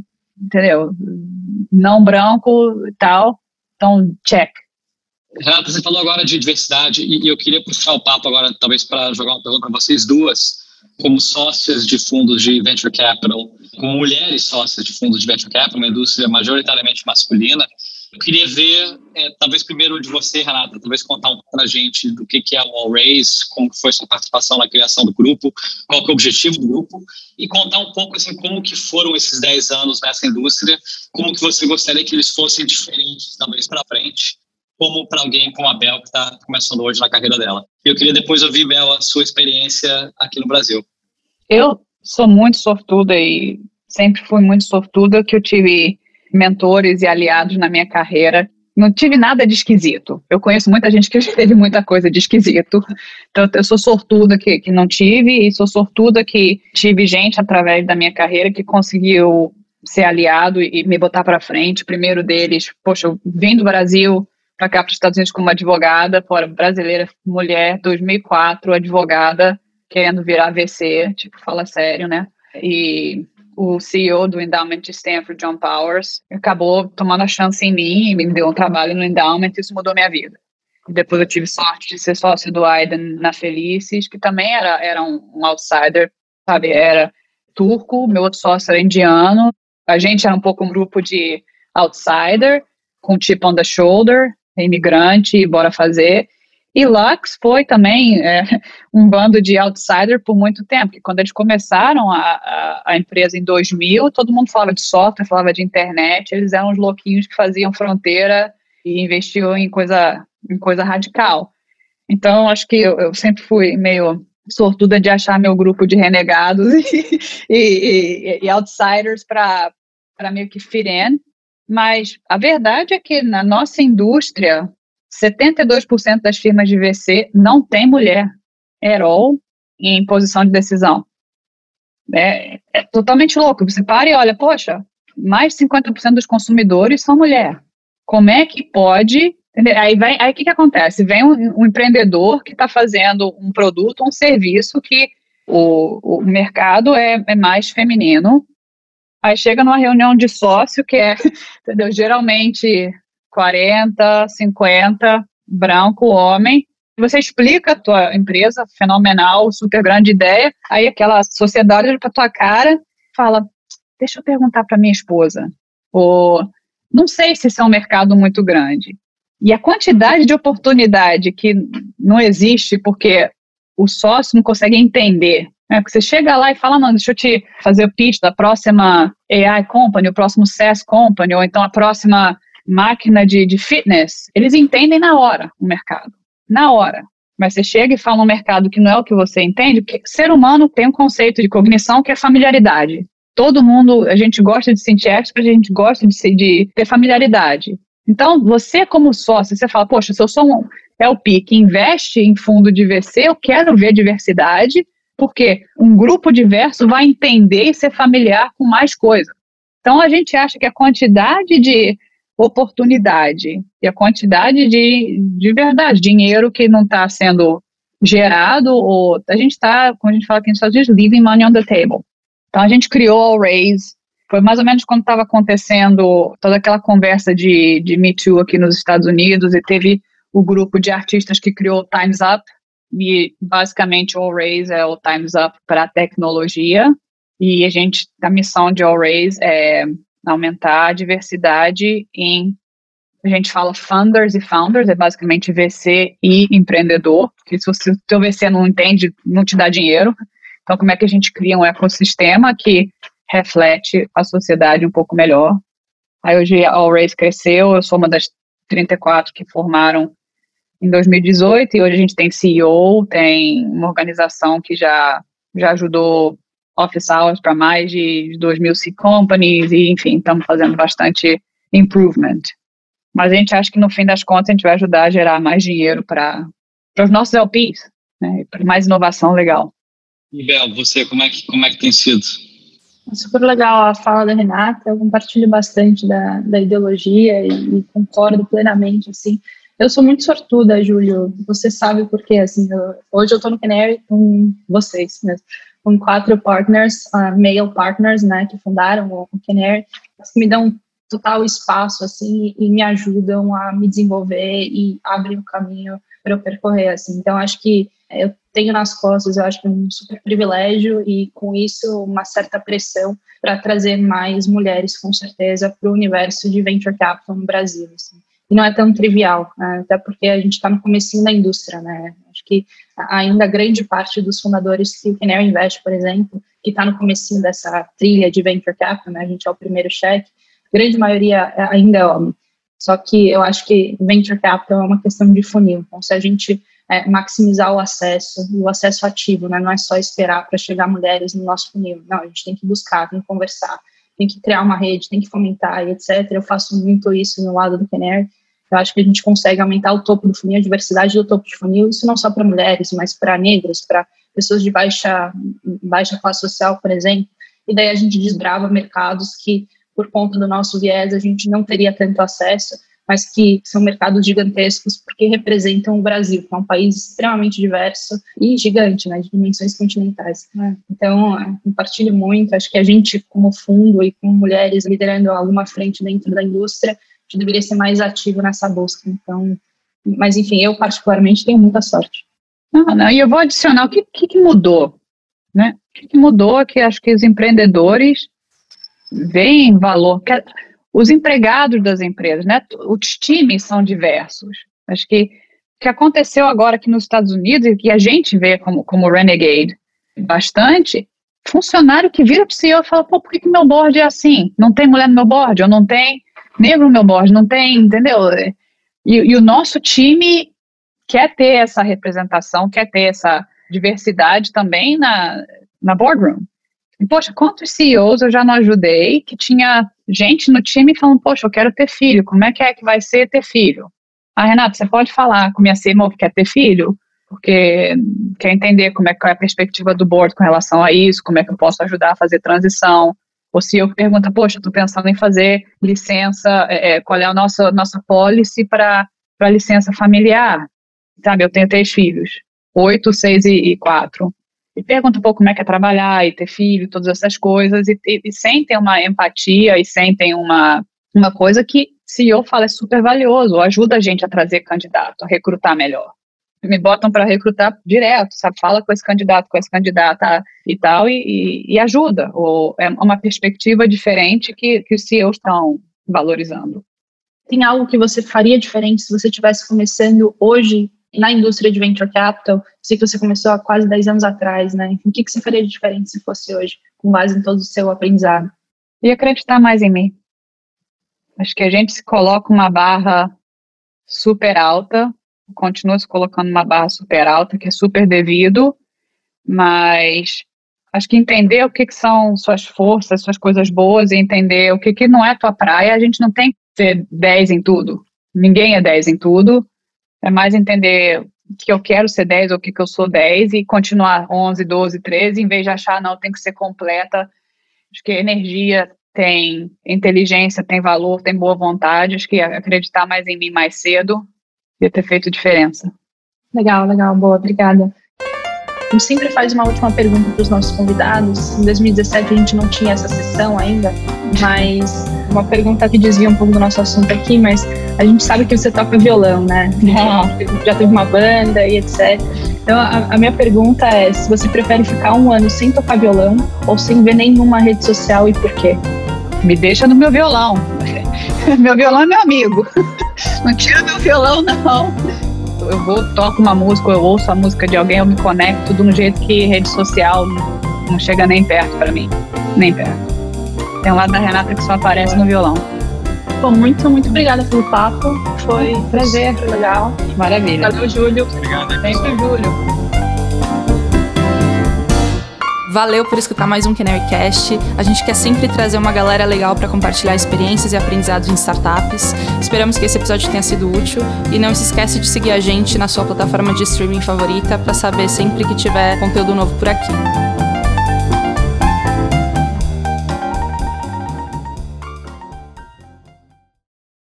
entendeu, não branco e tal. Então, check. Renata, você falou agora de diversidade e eu queria puxar o papo agora, talvez, para jogar uma pergunta para vocês duas, como sócias de fundos de venture capital, como mulheres sócias de fundos de venture capital, uma indústria majoritariamente masculina. Eu queria ver, é, talvez primeiro de você, Renata, talvez contar um pouco para a gente do que, que é o All Race, como foi sua participação na criação do grupo, qual é o objetivo do grupo, e contar um pouco assim, como que foram esses 10 anos nessa indústria, como que você gostaria que eles fossem diferentes, talvez, para frente, como para alguém como a Bel, que está começando hoje na carreira dela. Eu queria depois ouvir, Bel, a sua experiência aqui no Brasil. Eu sou muito sortuda e sempre fui muito sortuda que eu tive mentores e aliados na minha carreira não tive nada de esquisito. Eu conheço muita gente que teve muita coisa de esquisito. Então, eu sou sortuda que, que não tive, e sou sortuda que tive gente através da minha carreira que conseguiu ser aliado e me botar para frente. O primeiro deles, poxa, eu vim do Brasil para cá, para os Estados Unidos, como advogada, fora brasileira, mulher, 2004, advogada, querendo virar VC, tipo, fala sério, né? E o CEO do Endowment de Stanford, John Powers, acabou tomando a chance em mim e me deu um trabalho no Endowment e isso mudou minha vida. Depois eu tive sorte de ser sócio do Aiden na Felices, que também era, era um, um outsider, sabe? Era turco, meu outro sócio era indiano. A gente era um pouco um grupo de outsider, com chip on the shoulder, imigrante, bora fazer. E Lux foi também é, um bando de outsider por muito tempo, que quando eles começaram a, a, a, empresa em 2000, todo mundo falava de software, falava de internet, eles eram os louquinhos que faziam fronteira e investiam em coisa, em coisa radical. Então, acho que eu, eu sempre fui meio sortuda de achar meu grupo de renegados e, e, e, e outsiders para meio que fit in, mas a verdade é que na nossa indústria, 72% das firmas de VC não tem mulher at all em posição de decisão. É, é totalmente louco. Você para e olha, poxa, mais de 50% dos consumidores são mulher. Como é que pode? Aí vem, aí o que, que acontece? Vem um, um empreendedor que está fazendo um produto, um serviço que o, o mercado é, é mais feminino. Aí chega numa reunião de sócio que é, entendeu? Geralmente 40, 50, branco, homem. Você explica a tua empresa, fenomenal, super grande ideia, aí aquela sociedade olha para tua cara fala, deixa eu perguntar para minha esposa, ou não sei se isso é um mercado muito grande. E a quantidade de oportunidade que não existe porque o sócio não consegue entender. Porque você chega lá e fala, não, deixa eu te fazer o pitch da próxima AI company, o próximo SaaS company, ou então a próxima máquina de, de fitness, eles entendem na hora o mercado. Na hora. Mas você chega e fala um mercado que não é o que você entende, porque ser humano tem um conceito de cognição que é familiaridade. Todo mundo, a gente gosta de sentir expert, a gente gosta de, de ter familiaridade. Então, você como sócio, você fala, poxa, se eu sou um LP que investe em fundo de VC, eu quero ver diversidade, porque um grupo diverso vai entender e ser familiar com mais coisas. Então, a gente acha que a quantidade de oportunidade. E a quantidade de, de verdade, dinheiro que não está sendo gerado, ou a gente está, como a gente fala aqui nos Estados Unidos, leaving money on the table. Então a gente criou o Raise, foi mais ou menos quando estava acontecendo toda aquela conversa de, de Me Too aqui nos Estados Unidos, e teve o grupo de artistas que criou o Time's Up, e basicamente o Raise é o Time's Up para a tecnologia, e a gente, a missão de All Raise é aumentar a diversidade em a gente fala funders e founders, é basicamente VC e empreendedor, que se o seu VC não entende, não te dá dinheiro. Então, como é que a gente cria um ecossistema que reflete a sociedade um pouco melhor? Aí hoje a Allraise cresceu, eu sou uma das 34 que formaram em 2018 e hoje a gente tem CEO, tem uma organização que já, já ajudou office hours para mais de 2 mil C companies e, enfim, estamos fazendo bastante improvement. Mas a gente acha que no fim das contas a gente vai ajudar a gerar mais dinheiro para os nossos LPs, né, para mais inovação legal. E Bel, você, como é que, como é que tem sido? Super legal a fala da Renata, eu compartilho bastante da, da ideologia e, e concordo plenamente, assim, eu sou muito sortuda, Júlio. Você sabe por quê? Assim, eu, hoje eu estou no Canary com vocês mesmo com quatro partners, uh, male partners, né, que fundaram o, o Canary, que me dão total espaço, assim, e me ajudam a me desenvolver e abrem o caminho para eu percorrer, assim. Então, acho que eu tenho nas costas, eu acho que um super privilégio e, com isso, uma certa pressão para trazer mais mulheres, com certeza, para o universo de venture capital no Brasil, assim e não é tão trivial, né? até porque a gente está no começo da indústria, né? Acho que ainda grande parte dos fundadores que o Canary Invest, por exemplo, que está no começo dessa trilha de venture capital, né? A gente é o primeiro cheque, grande maioria é, ainda é homem. Só que eu acho que venture capital é uma questão de funil. Então, se a gente é, maximizar o acesso, o acesso ativo, né? Não é só esperar para chegar mulheres no nosso funil. Não, a gente tem que buscar, tem que conversar, tem que criar uma rede, tem que fomentar e etc. Eu faço muito isso no lado do Canary Eu acho que a gente consegue aumentar o topo do funil, a diversidade do topo de funil, isso não só para mulheres, mas para negros, para pessoas de baixa, baixa classe social, por exemplo. E daí a gente desbrava mercados que, por conta do nosso viés, a gente não teria tanto acesso, mas que são mercados gigantescos porque representam o Brasil, que é um país extremamente diverso e gigante, né, de dimensões continentais. É. Então, é, compartilho muito, acho que a gente, como fundo e como mulheres liderando alguma frente dentro da indústria, gente deveria ser mais ativo nessa busca. Então, mas enfim, eu particularmente tenho muita sorte. Não, não, e eu vou adicionar o que, que, mudou, né? O que, que mudou é que acho que os empreendedores veem valor, que os empregados das empresas, né? Os times são diversos. Acho que o que aconteceu agora aqui nos Estados Unidos e que a gente vê como, como renegade bastante, funcionário que vira para o CEO e fala, pô, por que, que meu board é assim? Não tem mulher no meu board, ou não tem negro no meu board, não tem, entendeu? E, e, o nosso time quer ter essa representação, quer ter essa diversidade também na, na boardroom. E, poxa, quantos CEOs eu já não ajudei que tinha gente no time falando, poxa, eu quero ter filho, como é que é que vai ser ter filho? Ah, Renato, você pode falar com minha CMO que quer ter filho? Porque quer entender como é, qual é a perspectiva do board com relação a isso, como é que eu posso ajudar a fazer transição, se eu pergunta, poxa, estou pensando em fazer licença, é, é, qual é a nossa, nossa policy para licença familiar? Sabe, eu tenho três filhos, oito, seis e, e quatro. E pergunta um pouco como é que é trabalhar e ter filho, todas essas coisas, e, e, e sentem uma empatia e sentem uma, uma coisa que, se eu falo, é super valioso, ajuda a gente a trazer candidato, a recrutar melhor me botam para recrutar direto, sabe? Fala com esse candidato, com essa candidata e tal, e, e, ajuda. Ou é uma perspectiva diferente que, que os CEOs estão valorizando. Tem algo que você faria diferente se você estivesse começando hoje na indústria de venture capital? Sei que você começou há quase 10 anos atrás, né? O que, que você faria de diferente se fosse hoje, com base em todo o seu aprendizado? E acreditar mais em mim. Acho que a gente se coloca uma barra super alta continua se colocando uma barra super alta, que é super devido, mas acho que entender o que, que são suas forças, suas coisas boas e entender o que, que não é tua praia, a gente não tem que ser 10 em tudo. Ninguém é 10 em tudo. É mais entender que eu quero ser 10 ou que, que eu sou 10 e continuar 11, 12, 13, em vez de achar, não, tem que ser completa. Acho que energia tem inteligência, tem valor, tem boa vontade. Acho que acreditar mais em mim mais cedo ia ter feito diferença. Legal, legal, boa, obrigada. A gente sempre faz uma última pergunta para os nossos convidados. Em 2017 a gente não tinha essa sessão ainda, mas uma pergunta que desvia um pouco do nosso assunto aqui, mas a gente sabe que você toca violão, né? É. Já teve uma banda e etc. Então a, a, minha pergunta é se você prefere ficar um ano sem tocar violão ou sem ver nenhuma rede social e por quê? Me deixa no meu violão. meu violão é meu amigo. Não tira meu violão, não. Eu vou, toco uma música, eu ouço a música de alguém, eu me conecto, tudo no jeito que rede social não chega nem perto para mim. Nem perto. Tem um lado da Renata que só aparece no violão. Bom, muito, muito obrigada pelo papo. Foi um prazer, foi legal. Maravilha. Valeu, Júlio. Obrigado. Sempre, Júlio. Valeu por escutar mais um KenaryCast. A gente quer sempre trazer uma galera legal para compartilhar experiências e aprendizados em startups. Esperamos que esse episódio tenha sido útil e não se esquece de seguir a gente na sua plataforma de streaming favorita para saber sempre que tiver conteúdo novo por aqui.